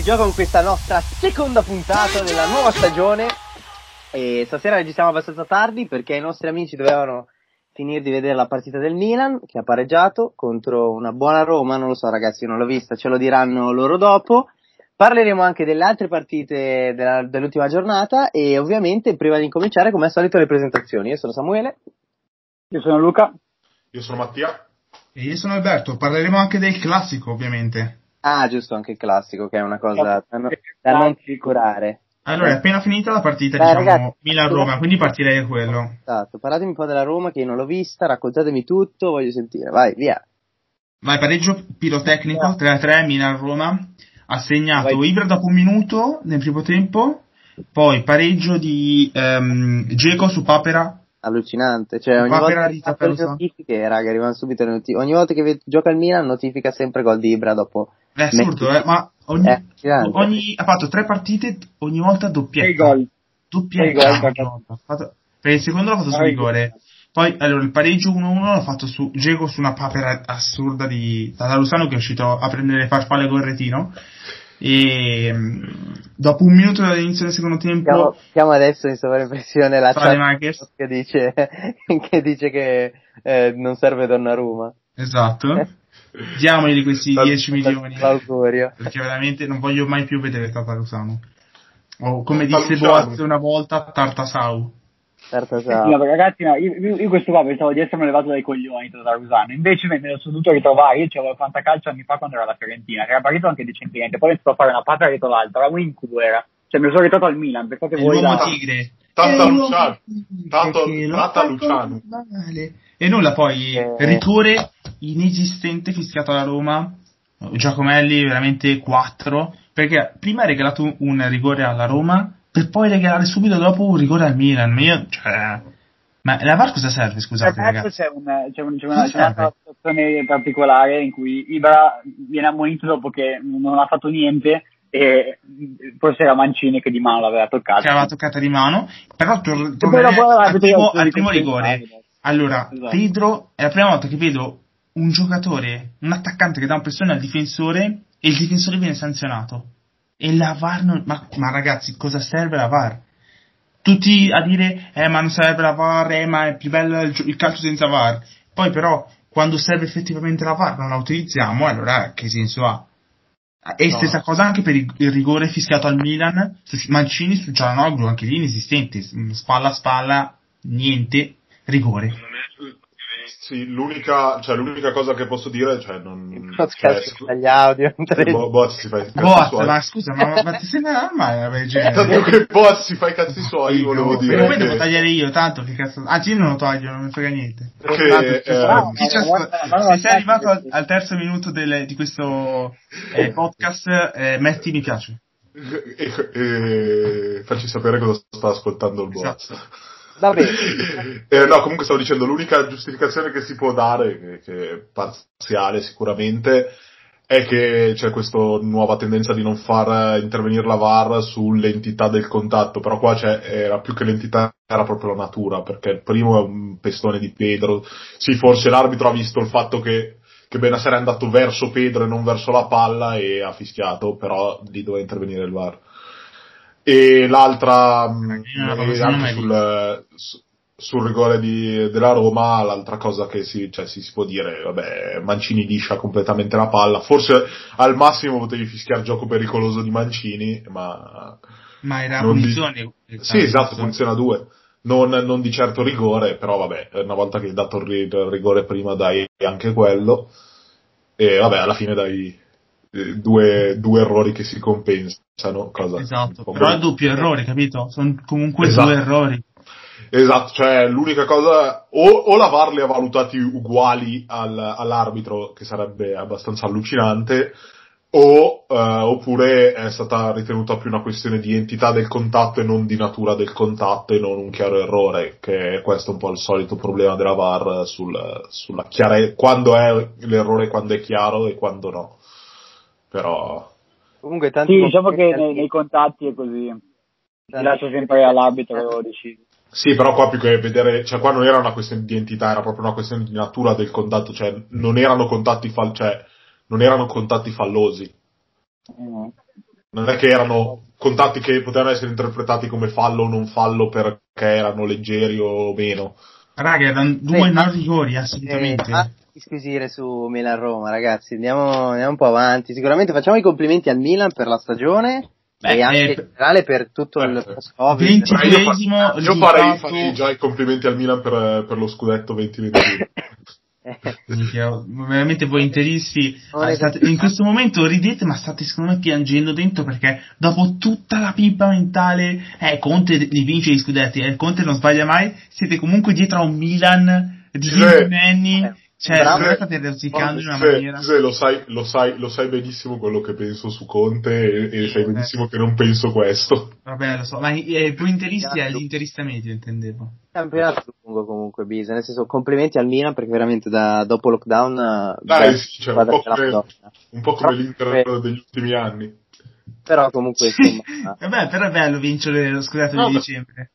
fuorigioco con questa nostra seconda puntata della nuova stagione. E stasera registriamo abbastanza tardi perché i nostri amici dovevano finire di vedere la partita del Milan che ha pareggiato contro una buona Roma. Non lo so, ragazzi, non l'ho vista, ce lo diranno loro dopo. Parleremo anche delle altre partite della, dell'ultima giornata e ovviamente prima di incominciare, come al solito, le presentazioni. Io sono Samuele. Io sono Luca. Io sono Mattia. E io sono Alberto. Parleremo anche del classico, ovviamente. Ah, giusto, anche il classico, che è una cosa da, da non curare. Allora, è appena finita la partita, Beh, diciamo, Milan-Roma, quindi partirei da quello. Esatto, parlatemi un po' della Roma, che io non l'ho vista, raccontatemi tutto, voglio sentire, vai, via. Vai, pareggio pirotecnico, 3-3, Milan-Roma, ha segnato vai. Ibra dopo un minuto nel primo tempo, poi pareggio di um, Geco su Papera allucinante. Cioè, ogni volta che notifiche, raga, arrivano subito le notifiche. Ogni volta che gioca il Milan notifica sempre gol di Ibra dopo. È assurdo, eh, ma ogni, ogni, ha fatto tre partite, ogni volta doppietta. Sei gol. Doppietta. Fatto, per il secondo l'ha fatto su rigore. Poi, allora, il pareggio 1-1 l'ha fatto su Gego su una papera assurda di Tatarusano che è uscito a prendere le farfalle con retino e mm, dopo un minuto dall'inizio del secondo tempo chiamo, adesso in sovraimpressione la chat che dice che, dice che eh, non serve Donnarumma esatto diamogli questi 10 milioni perché veramente non voglio mai più vedere Tatarusano o come disse Boaz una volta Tartasau Tartasau. No, ragazzi, no, io, io, questo qua pensavo di essermi levato dai coglioni da Tarusano, invece me, me lo sono dovuto ritrovare, io c'avevo calcio anni fa quando era la Fiorentina, che era partito anche decentemente, poi ho iniziato a fare una pata dietro l'altra, era un incubo era, cioè me lo sono ritrovato al Milan, pensate voi là. tigre. Tanta eh, Luciano, tanto, tanta Luciano. E nulla poi, eh. rigore inesistente fischiato alla Roma, Giacomelli veramente 4, perché prima ha regalato un rigore alla Roma, per poi regalare subito dopo un rigore al Milan. Ma io, cioè, ma la VAR cosa serve, scusate? C'è, un, c'è, un, c'è, una, c'è una situazione particolare in cui Ibra viene ammonito dopo che non ha fatto niente e forse era Mancini che di mano l'aveva toccata. Che aveva toccata di mano, però tor- tornerei al primo, al primo rigore. Allora, esatto. Pedro è la prima volta che vedo un giocatore, un attaccante che dà un pressione al difensore e il difensore viene sanzionato. E la VAR non... Ma, ma ragazzi, cosa serve la VAR? Tutti a dire, eh ma non serve la VAR, eh ma è più bello il, il calcio senza VAR. Poi però, quando serve effettivamente la VAR non la utilizziamo, allora che senso ha? E no. stessa cosa anche per il, rigore fischiato al Milan, su Mancini, su Cialanoglu, anche lì inesistente, spalla a spalla, niente, rigore. Sì, l'unica, cioè, l'unica cosa che posso dire, cioè, non... Cioè, scu- gli audio. Bo- Boaz si fa i cazzi Boaz, suoi. ma scusa, ma, ma ti sembra normale una genere? Tanto che Boaz si fa i cazzi suoi, sì, volevo dire. Però poi devo tagliare io, tanto che cazzo... Anzi, io non lo taglio, non mi frega niente. Perché, tanto, eh, se sei arrivato al, al terzo minuto delle, di questo eh, podcast, eh, metti mi piace. E, e, facci sapere cosa sta ascoltando il Boaz. Esatto. Vabbè. eh, no, comunque stavo dicendo, l'unica giustificazione che si può dare, che, che è parziale sicuramente, è che c'è questa nuova tendenza di non far intervenire la VAR sull'entità del contatto, però qua era più che l'entità, era proprio la natura, perché il primo è un pestone di Pedro. Sì, forse l'arbitro ha visto il fatto che, che Benasser è andato verso Pedro e non verso la palla e ha fischiato, però lì doveva intervenire il VAR. E l'altra, mm, eh, anche sul, sul rigore di, della Roma, l'altra cosa che si, cioè, si, si, può dire, vabbè, Mancini liscia completamente la palla, forse al massimo potevi fischiare gioco pericoloso di Mancini, ma... Ma era punizione. Di... Sì, esatto, funziona a due. Non, non, di certo rigore, però vabbè, una volta che hai dato il rigore prima dai anche quello, e vabbè, alla fine dai due, due errori che si compensano. Cosa esatto, però è doppio errore, capito? Sono comunque esatto. due errori. Esatto, cioè l'unica cosa, o, o la VAR li ha valutati uguali al, all'arbitro, che sarebbe abbastanza allucinante, o, uh, oppure è stata ritenuta più una questione di entità del contatto e non di natura del contatto e non un chiaro errore, che è questo un po' il solito problema della VAR sul, sulla chiare, quando è l'errore, quando è chiaro e quando no però... Comunque tanti sì, diciamo che nei, nei, contatti è così, si lascia sempre all'arbitro che lo decide. Sì, però qua più che vedere, cioè qua non era una questione di entità, era proprio una questione di natura del contatto, cioè non erano contatti, fall- cioè, non erano contatti fallosi. Mm. Non è che erano contatti che potevano essere interpretati come fallo o non fallo perché erano leggeri o meno. Raga, erano due eh, non rigori, assolutamente. Eh, squisire su Milan-Roma, ragazzi. Andiamo, andiamo un po' avanti. Sicuramente facciamo i complimenti al Milan per la stagione. Beh, e anche eh, in generale per tutto il post-Covid. Io, io farei, farei, già i complimenti al Milan per, per lo scudetto 2021. veramente voi interisti state, in questo momento ridete ma state secondo me piangendo dentro perché dopo tutta la pippa mentale eh Conte li vince gli scudetti eh, Conte non sbaglia mai siete comunque dietro a un Milan di Nenni cioè, Bravo. state rosicando in una se, maniera. Se lo sai, lo, sai, lo sai benissimo quello che penso su Conte e, e sai benissimo che non penso questo. Vabbè, lo so, ma eh, tu interisti è l'interista medio, intendevo. Campionato lungo comunque, Bisa, nel senso complimenti al Milan perché veramente da, dopo lockdown... Eh, Dai, sì, cioè, un, po come, un po' come l'Inter degli ultimi anni. Però comunque, insomma... Vabbè, però è bello vincere lo scudetto no, di dicembre.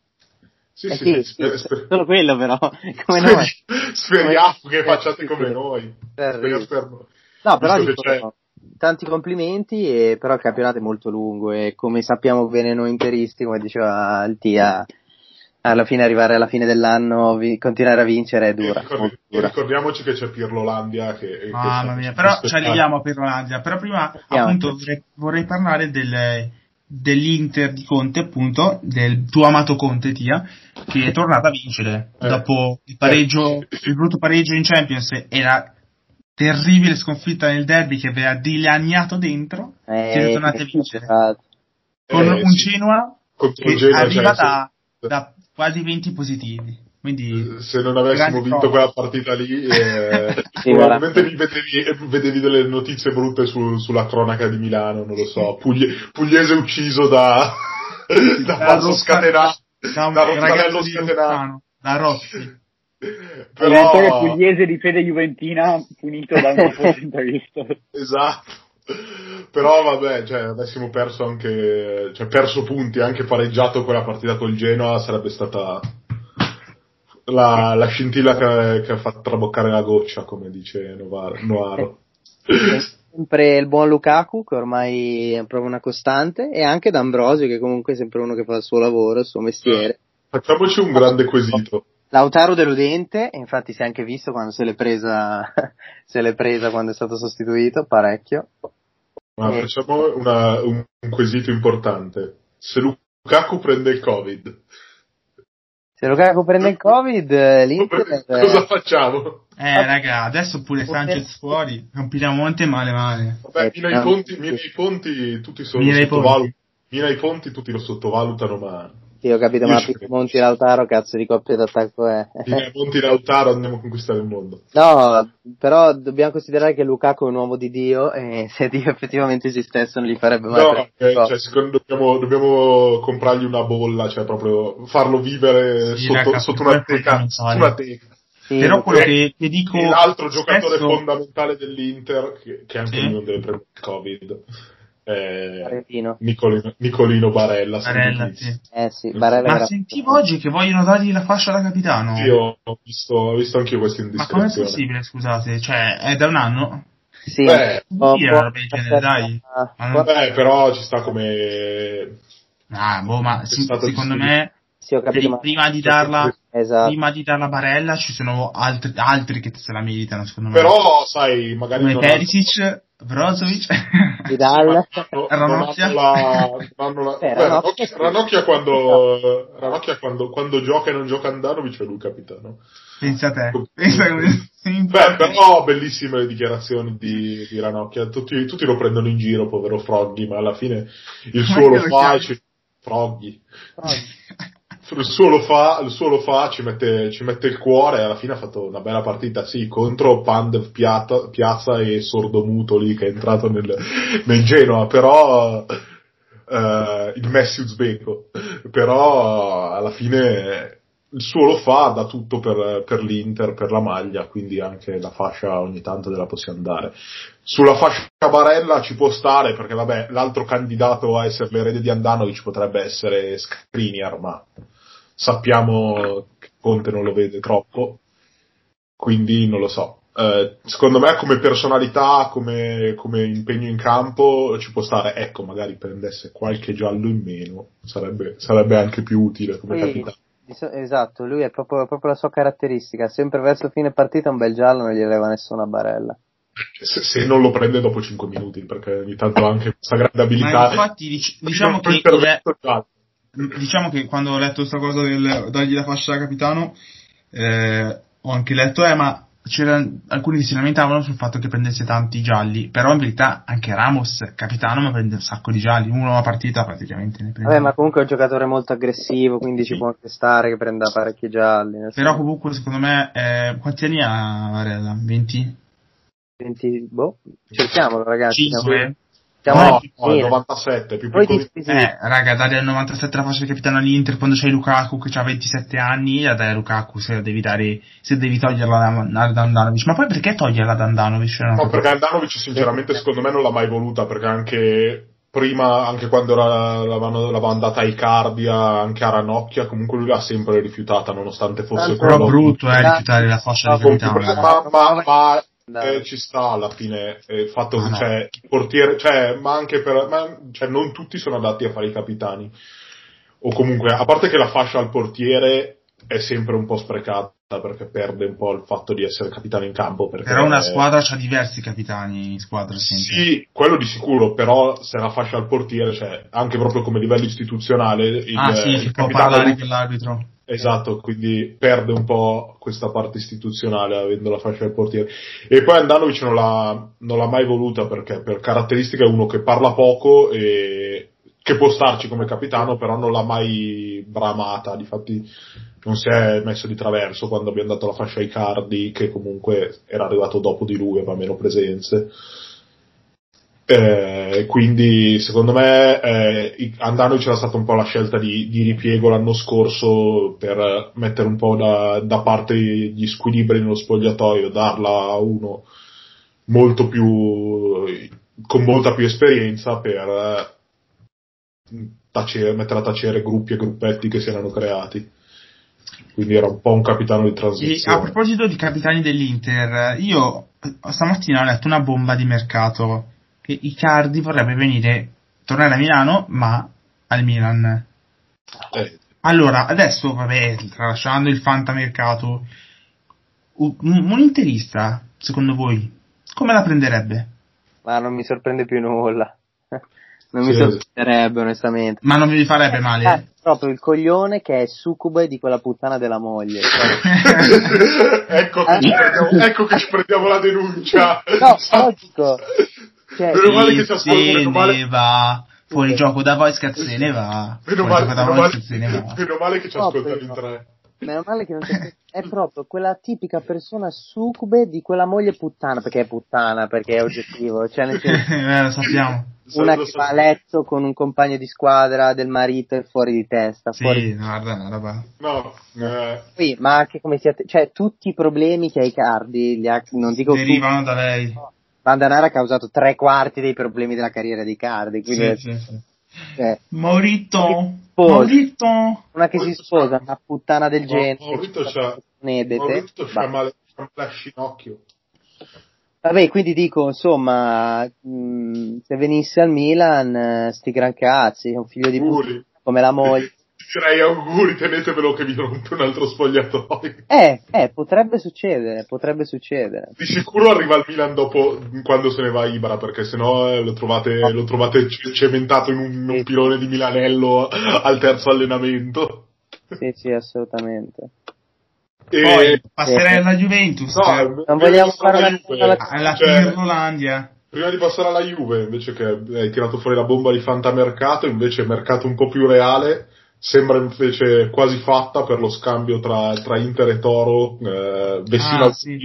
Sì, eh sì, sì, sper- sper- solo quello però, come noi. Speriamo come... che facciate come noi. Speriamo. No, però dico, tanti complimenti, e, però il campionato è molto lungo e come sappiamo bene noi interisti, come diceva il Tia, alla fine arrivare alla fine dell'anno, vi, continuare a vincere è dura. Ricordi, dura. Ricordiamoci che c'è Pirlolandia che... Mamma mia, però ci arriviamo a Pirlolandia, però prima appunto vorrei, vorrei parlare del dell'Inter di Conte, appunto, del tuo amato Conte, Tia, che è tornata a vincere eh. dopo il pareggio, eh. il brutto pareggio in Champions e la terribile sconfitta nel derby che aveva dilaniato dentro, eh, siete tornati a vincere. Con eh, un sì. Genoa che arriva cioè, da, da quasi 20 positivi. Quindi, se non avessimo vinto prova. quella partita lì, eh, probabilmente vedevi, vedevi, delle notizie brutte su, sulla cronaca di Milano, non lo so. Puglie, pugliese ucciso da, da, da falso scatenato, da un da ragazzo scatenato. Da Rossi. Però... Il pugliese di fede juventina punito da un interista. esatto. Però vabbè, cioè, avessimo perso anche, cioè, perso punti, anche pareggiato quella partita col Genoa sarebbe stata la, la scintilla che, che, ha fatto traboccare la goccia, come dice Noaro. sempre il buon Lukaku, che ormai è proprio una costante, e anche D'Ambrosio, che comunque è sempre uno che fa il suo lavoro, il suo mestiere. Facciamoci un grande quesito. Lautaro deludente, infatti si è anche visto quando se l'è presa, se l'è presa quando è stato sostituito, parecchio. Ma e... facciamo una, un, un quesito importante. Se Lukaku prende il Covid, se Lukaku prende il Covid, l'Inter... Cosa facciamo? Eh, raga, adesso pure Sanchez fuori, rompiamo monte male male. Vabbè, Mina i ponti, Mina i ponti tutti sono sottovalutano. Mina i ponti tutti lo sottovalutano, ma sì, ho capito, ma Monti Lautaro, cazzo di coppia d'attacco è. Monti Lautaro andiamo a conquistare il mondo. No, però dobbiamo considerare che Lukaku è un uomo di Dio e se Dio effettivamente esistesse non gli farebbe male. No, eh, cioè, secondo dobbiamo, dobbiamo comprargli una bolla, cioè proprio farlo vivere sì, sotto, sotto una teca. Una teca. Sì, però quello che, che dico l'altro spesso... giocatore fondamentale dell'Inter che, che anche sì. lui non deve prendere il covid eh, Nicolino, Nicolino, Barella. Barella sì. Eh sì, Barella Ma sentivo oggi che vogliono dargli la fascia da capitano. Sì, ho visto, ho visto anch'io questa indiscrezione. Ma com'è possibile, scusate? Cioè, è da un anno? Sì, Beh, oh, genere, dai. Ma Beh, però ci sta come... Ah, boh, ma sì, secondo me... Sì, capito, ma... prima, di darla, esatto. prima di darla Barella ci sono altri, altri che se la meritano, secondo me. Però, sai, magari... Come Perisic, Brozovic, Vidal, Ranocchia. Ranocchia, quando, Ranocchia quando, quando gioca e non gioca Andanovic è lui capitano. Pensa a te. Pensa come Beh, però bellissime le dichiarazioni di, di Ranocchia. Tutti, tutti, lo prendono in giro, povero Froggy, ma alla fine il suo lo fa. Froggy. Il suo lo fa, il suo lo fa ci, mette, ci mette il cuore e alla fine ha fatto una bella partita, sì, contro Pandev Piazza, Piazza e Sordomuto lì che è entrato nel, nel Genoa, però eh, il Messi uzbeko, però alla fine il suo lo fa, dà tutto per, per, l'Inter, per la maglia, quindi anche la fascia ogni tanto della possiamo dare. Sulla fascia Barella ci può stare, perché vabbè, l'altro candidato a essere l'erede di Andanovic potrebbe essere Skriniar, ma sappiamo che Conte non lo vede troppo, quindi non lo so. eh, secondo me come personalità, come, come, impegno in campo ci può stare, ecco, magari prendesse qualche giallo in meno, sarebbe, sarebbe anche più utile come sì, capitano. Esatto, lui è proprio, proprio, la sua caratteristica, sempre verso fine partita un bel giallo non gli leva nessuna barella. Se, se, non lo prende dopo 5 minuti, perché ogni tanto ha anche questa grande abilità. Ma infatti dic- diciamo che diciamo che quando ho letto questa cosa del dargli la fascia da capitano, eh, ho anche letto, eh, ma c'erano alcuni che si lamentavano sul fatto che prendesse tanti gialli, però in verità anche Ramos, capitano, ma prende un sacco di gialli, uno a partita praticamente ne prende. Vabbè, ma comunque è un giocatore molto aggressivo, quindi sì. ci può anche stare che prenda parecchi gialli. Però senso. comunque secondo me, eh, quanti anni ha Varela? 20? 20, boh, cerchiamolo ragazzi. 5? Siamo no, no, 97, più piccolo. Eh, raga, dare al 97 la fascia di capitano all'Inter quando c'hai Lukaku che ha 27 anni, la dai a Lukaku se devi dare, se devi toglierla da, da Andanovic. Ma poi perché toglierla da Andanovic? No, no perché Andanovic sinceramente secondo me non l'ha mai voluta, perché anche prima, anche quando era, l'avevano, l'aveva andata ai Cardia, anche a Ranocchia, comunque lui l'ha sempre rifiutata, nonostante fosse Però quello... brutto, eh, rifiutare la fascia di capitano. Ma, ma, ma eh, ci sta alla fine eh, il fatto che ah, cioè, il portiere, cioè, ma anche per, ma, cioè, non tutti sono adatti a fare i capitani. O comunque, a parte che la fascia al portiere è sempre un po' sprecata perché perde un po' il fatto di essere capitano in campo. Però una è... squadra ha diversi capitani in squadra. Sempre. Sì, quello di sicuro, però se la fascia al portiere, cioè, anche proprio come livello istituzionale, il, ah, sì, il può parlare con l'arbitro Esatto, quindi perde un po' questa parte istituzionale avendo la fascia del portiere. E poi Andanovic non l'ha, non l'ha mai voluta perché per caratteristica è uno che parla poco e che può starci come capitano, però non l'ha mai bramata. Difatti non si è messo di traverso quando abbiamo dato la fascia ai Cardi, che comunque era arrivato dopo di lui, aveva meno presenze. Eh, quindi secondo me eh, andando c'era stata un po' la scelta di, di, ripiego l'anno scorso per mettere un po' da, da, parte gli squilibri nello spogliatoio, darla a uno molto più con molta più esperienza per tacere, mettere a tacere gruppi e gruppetti che si erano creati. Quindi era un po' un capitano di transizione. E a proposito di capitani dell'Inter, io stamattina ho letto una bomba di mercato che Icardi vorrebbe venire, tornare a Milano, ma al Milan. Eh. Allora, adesso, vabbè, tralasciando il fantamercato, un, un interista, secondo voi, come la prenderebbe? Ma non mi sorprende più nulla. Non sì. mi sorprenderebbe, onestamente. Ma non mi farebbe male? Eh, proprio il coglione che è succube di quella puttana della moglie. ecco, che eh? ecco, che ci prendiamo la denuncia. No, logico. Cioè, meno male che ci ascoltano. Male... va. Fuori okay. gioco da voice se ne va. Meno male, meno, male, meno male che ci ascoltano in tre. Meno male che non c'è. È proprio quella tipica persona succube di quella moglie puttana, perché è puttana, perché è oggettivo. Cioè, nel senso, eh, lo sappiamo. Una che va a letto con un compagno di squadra del marito e fuori di testa. Sì, fuori... guarda, una roba. No, eh. Sì, ma anche come siete. Cioè, tutti i problemi che ha i cardi, li ha, non dico. Derivano tutti, da lei. No Vandanara ha causato tre quarti dei problemi della carriera di Cardi. Quindi sì, è, sì, sì. Eh, Maurito, Maurito, una che si sposa, una puttana del genere. Maurito c'ha, Maurito c'ha male, male scinocchio. Vabbè, quindi dico, insomma, mh, mm, se venisse al Milan, eh, sti gran cazzi, è un figlio di puttana come la moglie direi auguri, tenetemelo che vi rompe un altro spogliatoio. Eh, eh, potrebbe succedere, potrebbe succedere. Di sicuro arriva al Milan dopo, quando se ne va Ibra, perché sennò eh, lo trovate, no. lo trovate cementato in un, un, pilone di Milanello al terzo allenamento. Sì, sì, assolutamente. E... Poi passerei alla Juventus. No, cioè, non vogliamo fare la Juve. Alla, alla cioè, fine Rolandia. Prima di passare alla Juve, invece che hai tirato fuori la bomba di fantamercato, invece mercato un po' più reale, sembra invece quasi fatta per lo scambio tra, tra Inter e Toro, eh, Vessino ah, sì.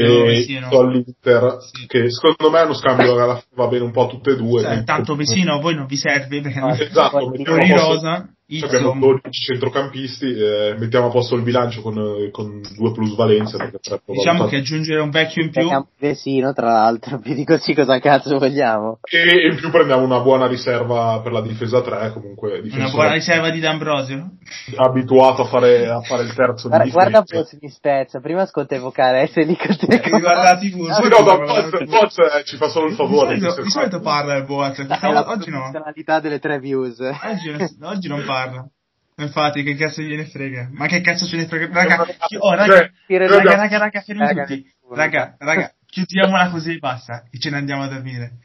e all'Inter, sì. che secondo me è uno scambio che va bene un po' a tutte e due. Sì, tanto Vessino a voi non vi serve perché ah, esatto, fuori rosa. Cioè abbiamo 12 centrocampisti, eh, mettiamo a posto il bilancio con, con due plusvalenze. Diciamo valutato. che aggiungere un vecchio in più. Un vecino, tra l'altro, vi dico sì cosa cazzo vogliamo. E in più prendiamo una buona riserva per la difesa 3, comunque. Una buona riserva di D'Ambrosio? Abituato a fare, a fare il terzo guarda, di Guarda un po' mi spezza, prima ascolta evocare eh, se lì con te. Guarda la tv. Sì, no, da Boz eh, ci fa solo il favore. Di solito, di solito parla il Boz, oggi no. La delle tre views. Oggi, oggi non parla parla. Infatti, che cazzo gliene frega? Ma che cazzo ce ne frega? Raga, chi... oh, raga, raga, raga, raga, fermi tutti. Raga, raga, chiudiamola così e basta. E ce ne andiamo a dormire.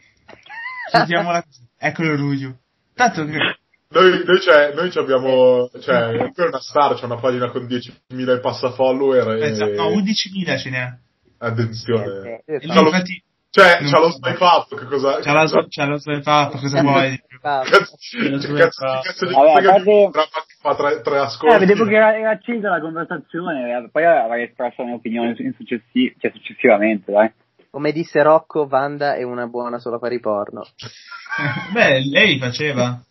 Chiudiamola così. Eccolo Ruglio. Tanto che... Noi, noi, cioè, noi abbiamo, cioè, è una star, c'è una pagina con 10.000 e passa follower. E... Esatto, no, 11.000 ce n'è. Attenzione. Eh, eh, infatti, cioè, c'ha lo swipe up, che cosa... C'ha, la, c'ha lo swipe up, cosa vuoi più? Cazzo, cazzo di Vabbè, fa tre, tre ascolti. Eh, vedevo che era, era accesa la conversazione, eh, poi avrei espresso la mia opinione in successi- cioè, successivamente, dai. Come disse Rocco, Wanda è una buona solo per i porno. Beh, lei faceva.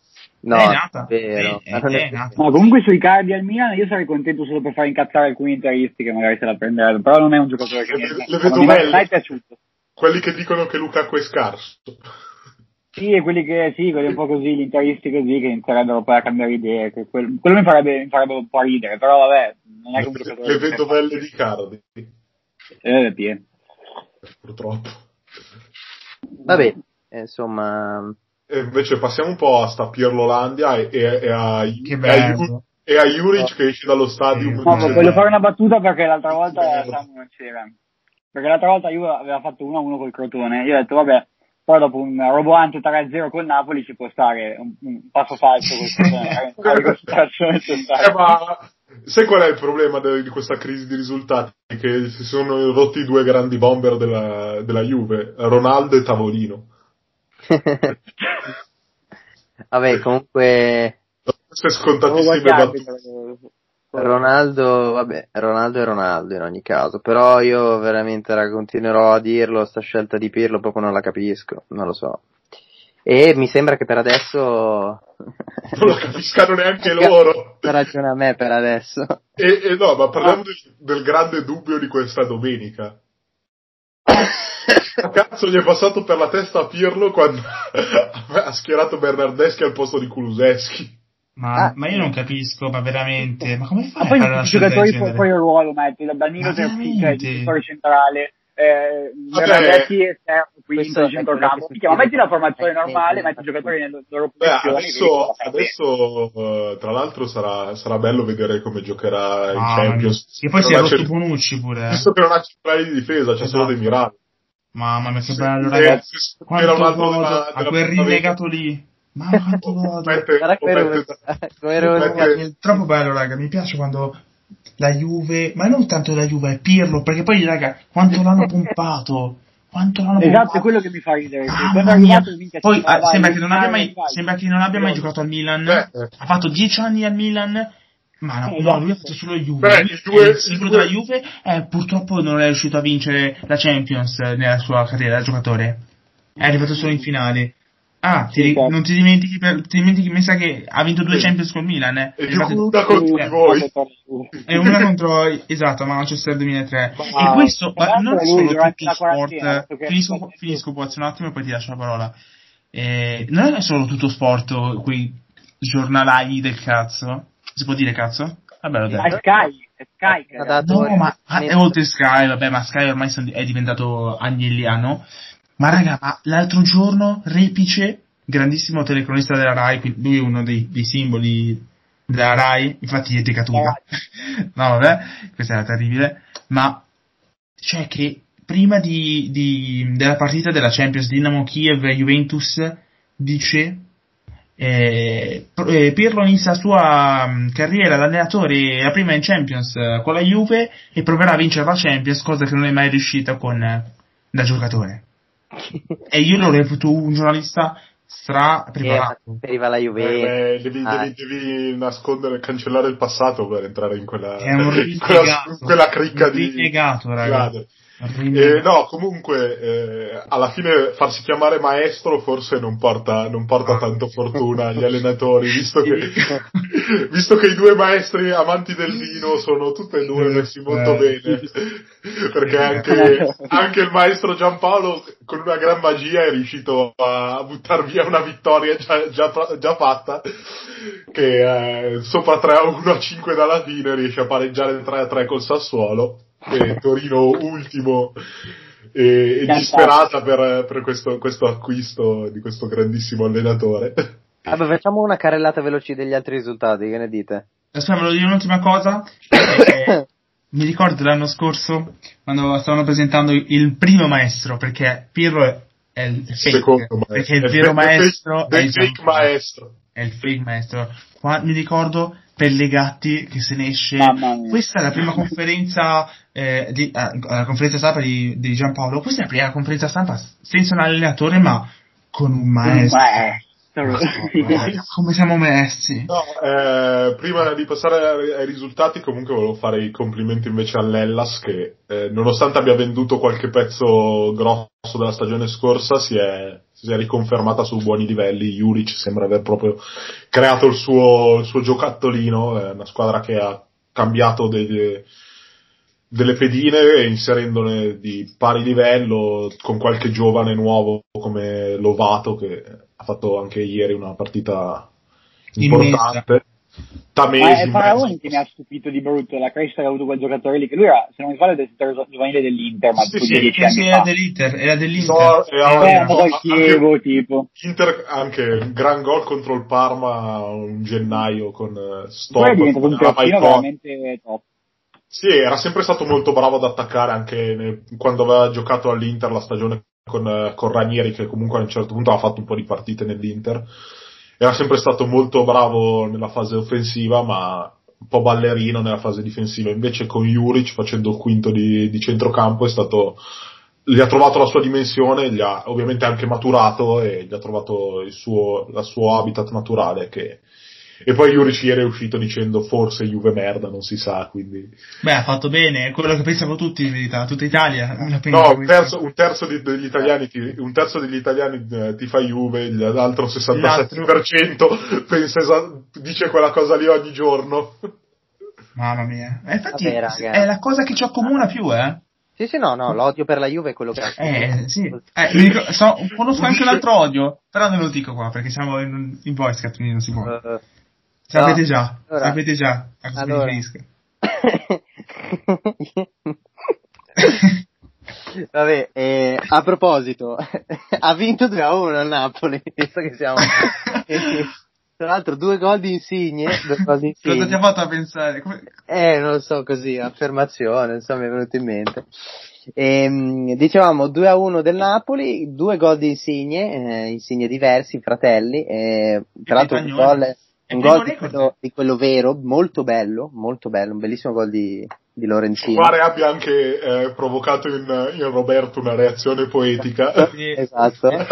No, è nata. Vero. È, è, è nata. Ma comunque sui cardi al Milan io sarei contento solo per far incazzare alcuni interisti che magari se la prenderebbero, però non è un giocatore che le, mi, le vedo belle. è piaciuto. Quelli che dicono che Lukaku è scarso. Sì, e quelli che, sì, quelli un po' così, gli interisti così, che inizierebbero poi a cambiare idee, che quel, quello mi farebbe, mi farebbe un po' ridere, però vabbè, non è che Le, le vedo belle di Cardi. Eh, pieno. Purtroppo. Vabbè, insomma... E invece passiamo un po' a sta Pirlolandia e, e, e a... Che bello. E a Juric che esce dallo stadio. No, voglio fare una battuta perché l'altra volta Samu non c'era. Perché l'altra volta Juve aveva fatto 1-1 col Crotone. Io ho detto, vabbè, poi dopo un roboante 3-0 col Napoli ci può stare un, un passo falso eh, ma sai qual è il problema de- di questa crisi di risultati? Che si sono rotti i due grandi bomber della, della Juve, Ronaldo e Tavolino. Vabbè, comunque... Queste scontatissime battute. Ronaldo, vabbè, Ronaldo è Ronaldo in ogni caso, però io veramente continuerò a dirlo, sta scelta di Pirlo proprio non la capisco, non lo so. E mi sembra che per adesso... non la capiscano neanche loro. ragione a me per adesso. E, e no, ma parliamo ah. del, del grande dubbio di questa domenica. Cazzo gli è passato per la testa a Pirlo quando ha schierato Bernardeschi al posto di Kuluseschi. Ma, ah, ma, io non capisco, ma veramente, ma come fai ma poi a fare i giocatori poi, poi il ruolo metti, da Danilo cioè giocatore centrale, eh, Bernardetti esterno, quindi in centrocampo. Ma metti la formazione normale, metti i giocatori nelle loro posizioni. Adesso, adesso uh, tra l'altro sarà, sarà, bello vedere come giocherà ah, in Champions. E poi si è rotto Bonucci pure. Visto che non ha centrali di difesa, c'è esatto. solo dei mirati. Mamma mia, che bello, ragazzi. Quanto godo a quel rinnegato lì. Ma quanto godo. È troppo bello, raga. Mi piace quando la Juve, ma non tanto la Juve, è Pirlo, perché poi, raga, quanto l'hanno pompato. Quanto l'hanno esatto, pompato. è quello che mi fa ridere. Ah. Poi ah, sembra, che non abbia mai, sembra che non abbia mai giocato al Milan. Eh, eh. Ha fatto dieci anni al Milan. Ma no, no, lui ha fatto solo Juve. Beh, il, due, il simbolo della Juve eh, purtroppo non è riuscito a vincere la Champions nella sua carriera da giocatore. È arrivato solo in finale. Ah, ti, sì, non ti dimentichi, per, ti dimentichi, mi sa che ha vinto due sì. Champions con Milan, eh? E una contro di voi. E una contro, esatto, Manchester 2003. Ma, e questo, ma non è solo tutto sport, finisco, finisco poi un attimo e poi ti lascio la parola. Eh, non è solo tutto sport, quei giornalai del cazzo. Si può dire cazzo? Vabbè, l'ho detto. È Sky, è Sky. No, ma è oltre Sky, vabbè, ma Sky ormai è diventato agnelliano. Ma raga, ma l'altro giorno Repice, grandissimo telecronista della Rai, lui è uno dei, dei simboli della Rai, infatti è decatura. no, vabbè, questa era terribile. Ma, cioè che prima di, di, della partita della Champions Dinamo Kiev Juventus dice eh, eh, Pirlo inizia la sua um, carriera da allenatore la prima in Champions uh, con la Juve e proverà a vincere la Champions, cosa che non è mai riuscita con, uh, da giocatore e io l'ho reputo un giornalista stra preparato. Preferiva la Juventus. Eh, devi, ah. devi, devi, nascondere, cancellare il passato per entrare in quella, è un in quella, quella cricca un di... Rinnegato, raga. Eh, no, comunque, eh, alla fine farsi chiamare maestro forse non porta, non porta tanto fortuna agli allenatori, visto che, visto che i due maestri amanti del vino sono tutti e due messi molto eh. bene, perché anche, anche il maestro Giampaolo con una gran magia è riuscito a buttar via una vittoria già, già, già fatta, che eh, sopra 3 a 1 a 5 dalla fine riesce a pareggiare 3 a 3 col Sassuolo e Torino ultimo e, e disperata per, per questo, questo, acquisto di questo grandissimo allenatore. Vabbè, facciamo una carrellata veloce degli altri risultati, che ne dite? Aspetta, volevo dire un'ultima cosa. mi ricordo l'anno scorso quando stavano presentando il primo maestro, perché Pirro è il fake, perché il vero maestro è il fake maestro. È il fake maestro. Qua, mi ricordo per le gatti che se ne esce. Questa è la prima conferenza, eh, di, eh, la conferenza stampa di, di Giampaolo. Questa è la prima conferenza stampa senza un allenatore, ma con un maestro. Come siamo messi? No, eh, prima di passare ai risultati, comunque volevo fare i complimenti invece all'Ellas che, eh, nonostante abbia venduto qualche pezzo grosso della stagione scorsa, si è, si è riconfermata su buoni livelli. Juric sembra aver proprio creato il suo, il suo giocattolino, è una squadra che ha cambiato delle, delle pedine inserendone di pari livello con qualche giovane nuovo come Lovato che fatto anche ieri una partita importante. Tamesi. Ma Faraoni che mi ha stupito di brutto la crescita che ha avuto quel giocatore lì, che lui era, se non mi sbaglio, del giovanile dell'Inter, ma sì, sì, sì, sì era dell'Inter, era dell'Inter. No, era, no, no, Chievo, anche, tipo. Inter, anche un gran gol contro il Parma un gennaio con uh, Stop. Poi è diventato un terzino veramente top. Sì, era sempre stato molto bravo ad attaccare anche nel, quando aveva giocato all'Inter la stagione con, eh, con Ranieri, che comunque a un certo punto ha fatto un po' di partite nell'Inter. Era sempre stato molto bravo nella fase offensiva, ma un po' ballerino nella fase difensiva. Invece con Juric, facendo il quinto di, di centrocampo, è stato, gli ha trovato la sua dimensione, gli ha ovviamente anche maturato e gli ha trovato il suo, la suo habitat naturale che e poi Juric ieri è uscito dicendo forse Juve merda, non si sa, quindi... Beh, ha fatto bene, è quello che pensano tutti in verità, tutta Italia. No, un terzo, un terzo, degli italiani, ti, un terzo degli italiani eh, ti fa Juve, l'altro 67% l'altro. pensa, dice quella cosa lì ogni giorno. Mamma mia. E infatti Vabbè, è la cosa che ci accomuna più, eh. Sì, sì, no, no, l'odio per la Juve è quello che... Eh, sì. Eh, dico, so, conosco anche un altro odio, però non lo dico qua, perché siamo in, in voice quindi non si può. Uh, Sapete no. già, allora, sapete già a cosa allora. mi riferisco. Vabbè, eh, a proposito, ha vinto 2 a 1 a Napoli, visto che siamo... tra l'altro due gol di Insigne, due. Cosa ti ha fatto a pensare? Come... Eh, non lo so, così, affermazione, insomma, mi è venuto in mente. E, ehm, dicevamo 2 a 1 del Napoli, due gol di Insigne, eh, Insigne diversi, fratelli, eh, tra l'altro un gol un gol di quello, di quello, vero, molto bello, molto bello, un bellissimo gol di, di Lorenzino. Pare abbia anche eh, provocato in, in, Roberto una reazione poetica. Esatto. Eh,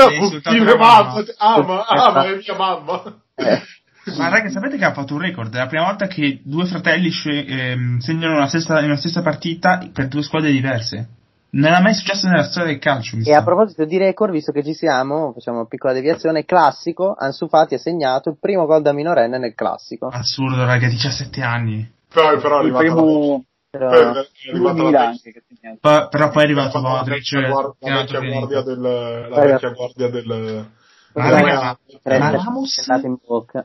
Mia mamma, ama, ama, è mia mamma. Eh. Ma ragazzi, sapete che ha fatto un record? È la prima volta che due fratelli ehm, segnano una stessa, in una stessa partita per due squadre diverse. Non è mai successo nella storia del calcio. E a proposito di record, visto che ci siamo, facciamo una piccola deviazione, classico, Ansu Fati ha segnato il primo gol da minorenne nel classico. Assurdo, raga, 17 anni. Però, però è arrivato primo... Però, però, però, però poi è arrivato Modric la vecchia guardia del la vecchia guardia del raga, ma Ramos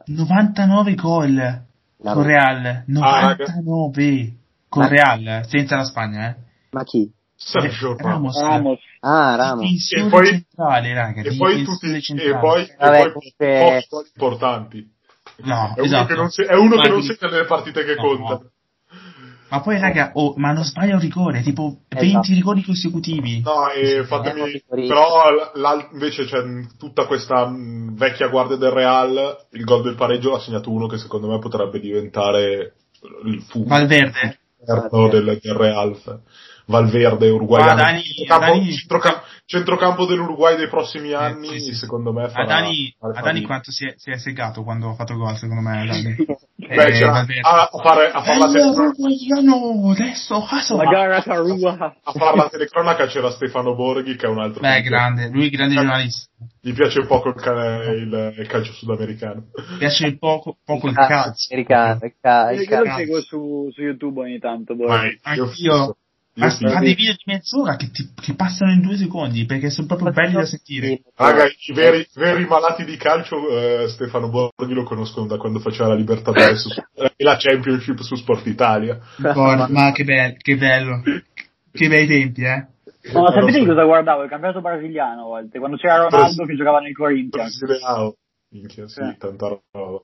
99 gol con Real. 99 con Real senza la Spagna eh. Ma chi? Sergio Ramos. Ramos. Ah, Ramos. E poi, centrale, raga, e poi tutti e poi, Vabbè, e poi che... importanti. No, è esatto. uno che non, si, è uno che non segna nelle partite che no, conta. No. Ma poi, raga, oh, ma non sbaglia un rigore, tipo esatto. 20 rigori consecutivi. No, e fatemi. Però invece c'è tutta questa mh, vecchia guardia del Real. Il gol del pareggio l'ha segnato uno che secondo me potrebbe diventare il fu. Valverde. Del, del Real. Valverde uruguaiano. Ah, Dani, centrocampo, Dani, centrocampo, centrocampo, dell'Uruguay dei prossimi eh, anni, sì, sì. secondo me farà, a Dani, a Dani quanto si è, si è, segato quando ha fatto gol, secondo me. Dani. Beh, eh, a, a, fare, a fare la telecronaca. adesso, la gara a, a fare la telecronaca c'era Stefano Borghi, che è un altro. Beh, grande, lui grande giornalista. Gli piace poco il, il, il calcio sudamericano. Gli piace poco, poco il calcio. Americano, il calcio. Io lo seguo su, su YouTube ogni tanto. Borghi. Anch'io. Ma fa dei video di mezz'ora che, ti, che, passano in due secondi perché sono proprio belli da sentire. Raga, i veri, veri malati di calcio, eh, Stefano Borghi lo conoscono da quando faceva la Libertadores e la Championship su Sport Italia. Buona, ma che, be- che bello, che bei tempi, eh. No, ma sapete di cosa guardavo? Il campionato brasiliano a volte, quando c'era Ronaldo che giocava nel Corinthians. Brasiliano. Minchia, sì, eh. tanta roba.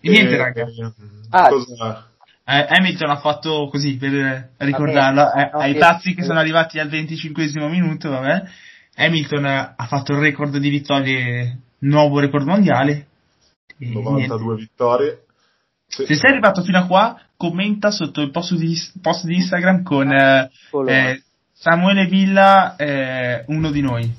E niente, raga. Eh, ah, cosa... Eh, Hamilton ha fatto così per ricordarlo eh, ai pazzi che sono arrivati al 25 minuto. Vabbè. Hamilton ha fatto il record di vittorie, nuovo record mondiale. 92 niente. vittorie. Sì. Se sei arrivato fino a qua, commenta sotto il post di, post di Instagram con eh, eh Samuele Villa, eh, uno di noi.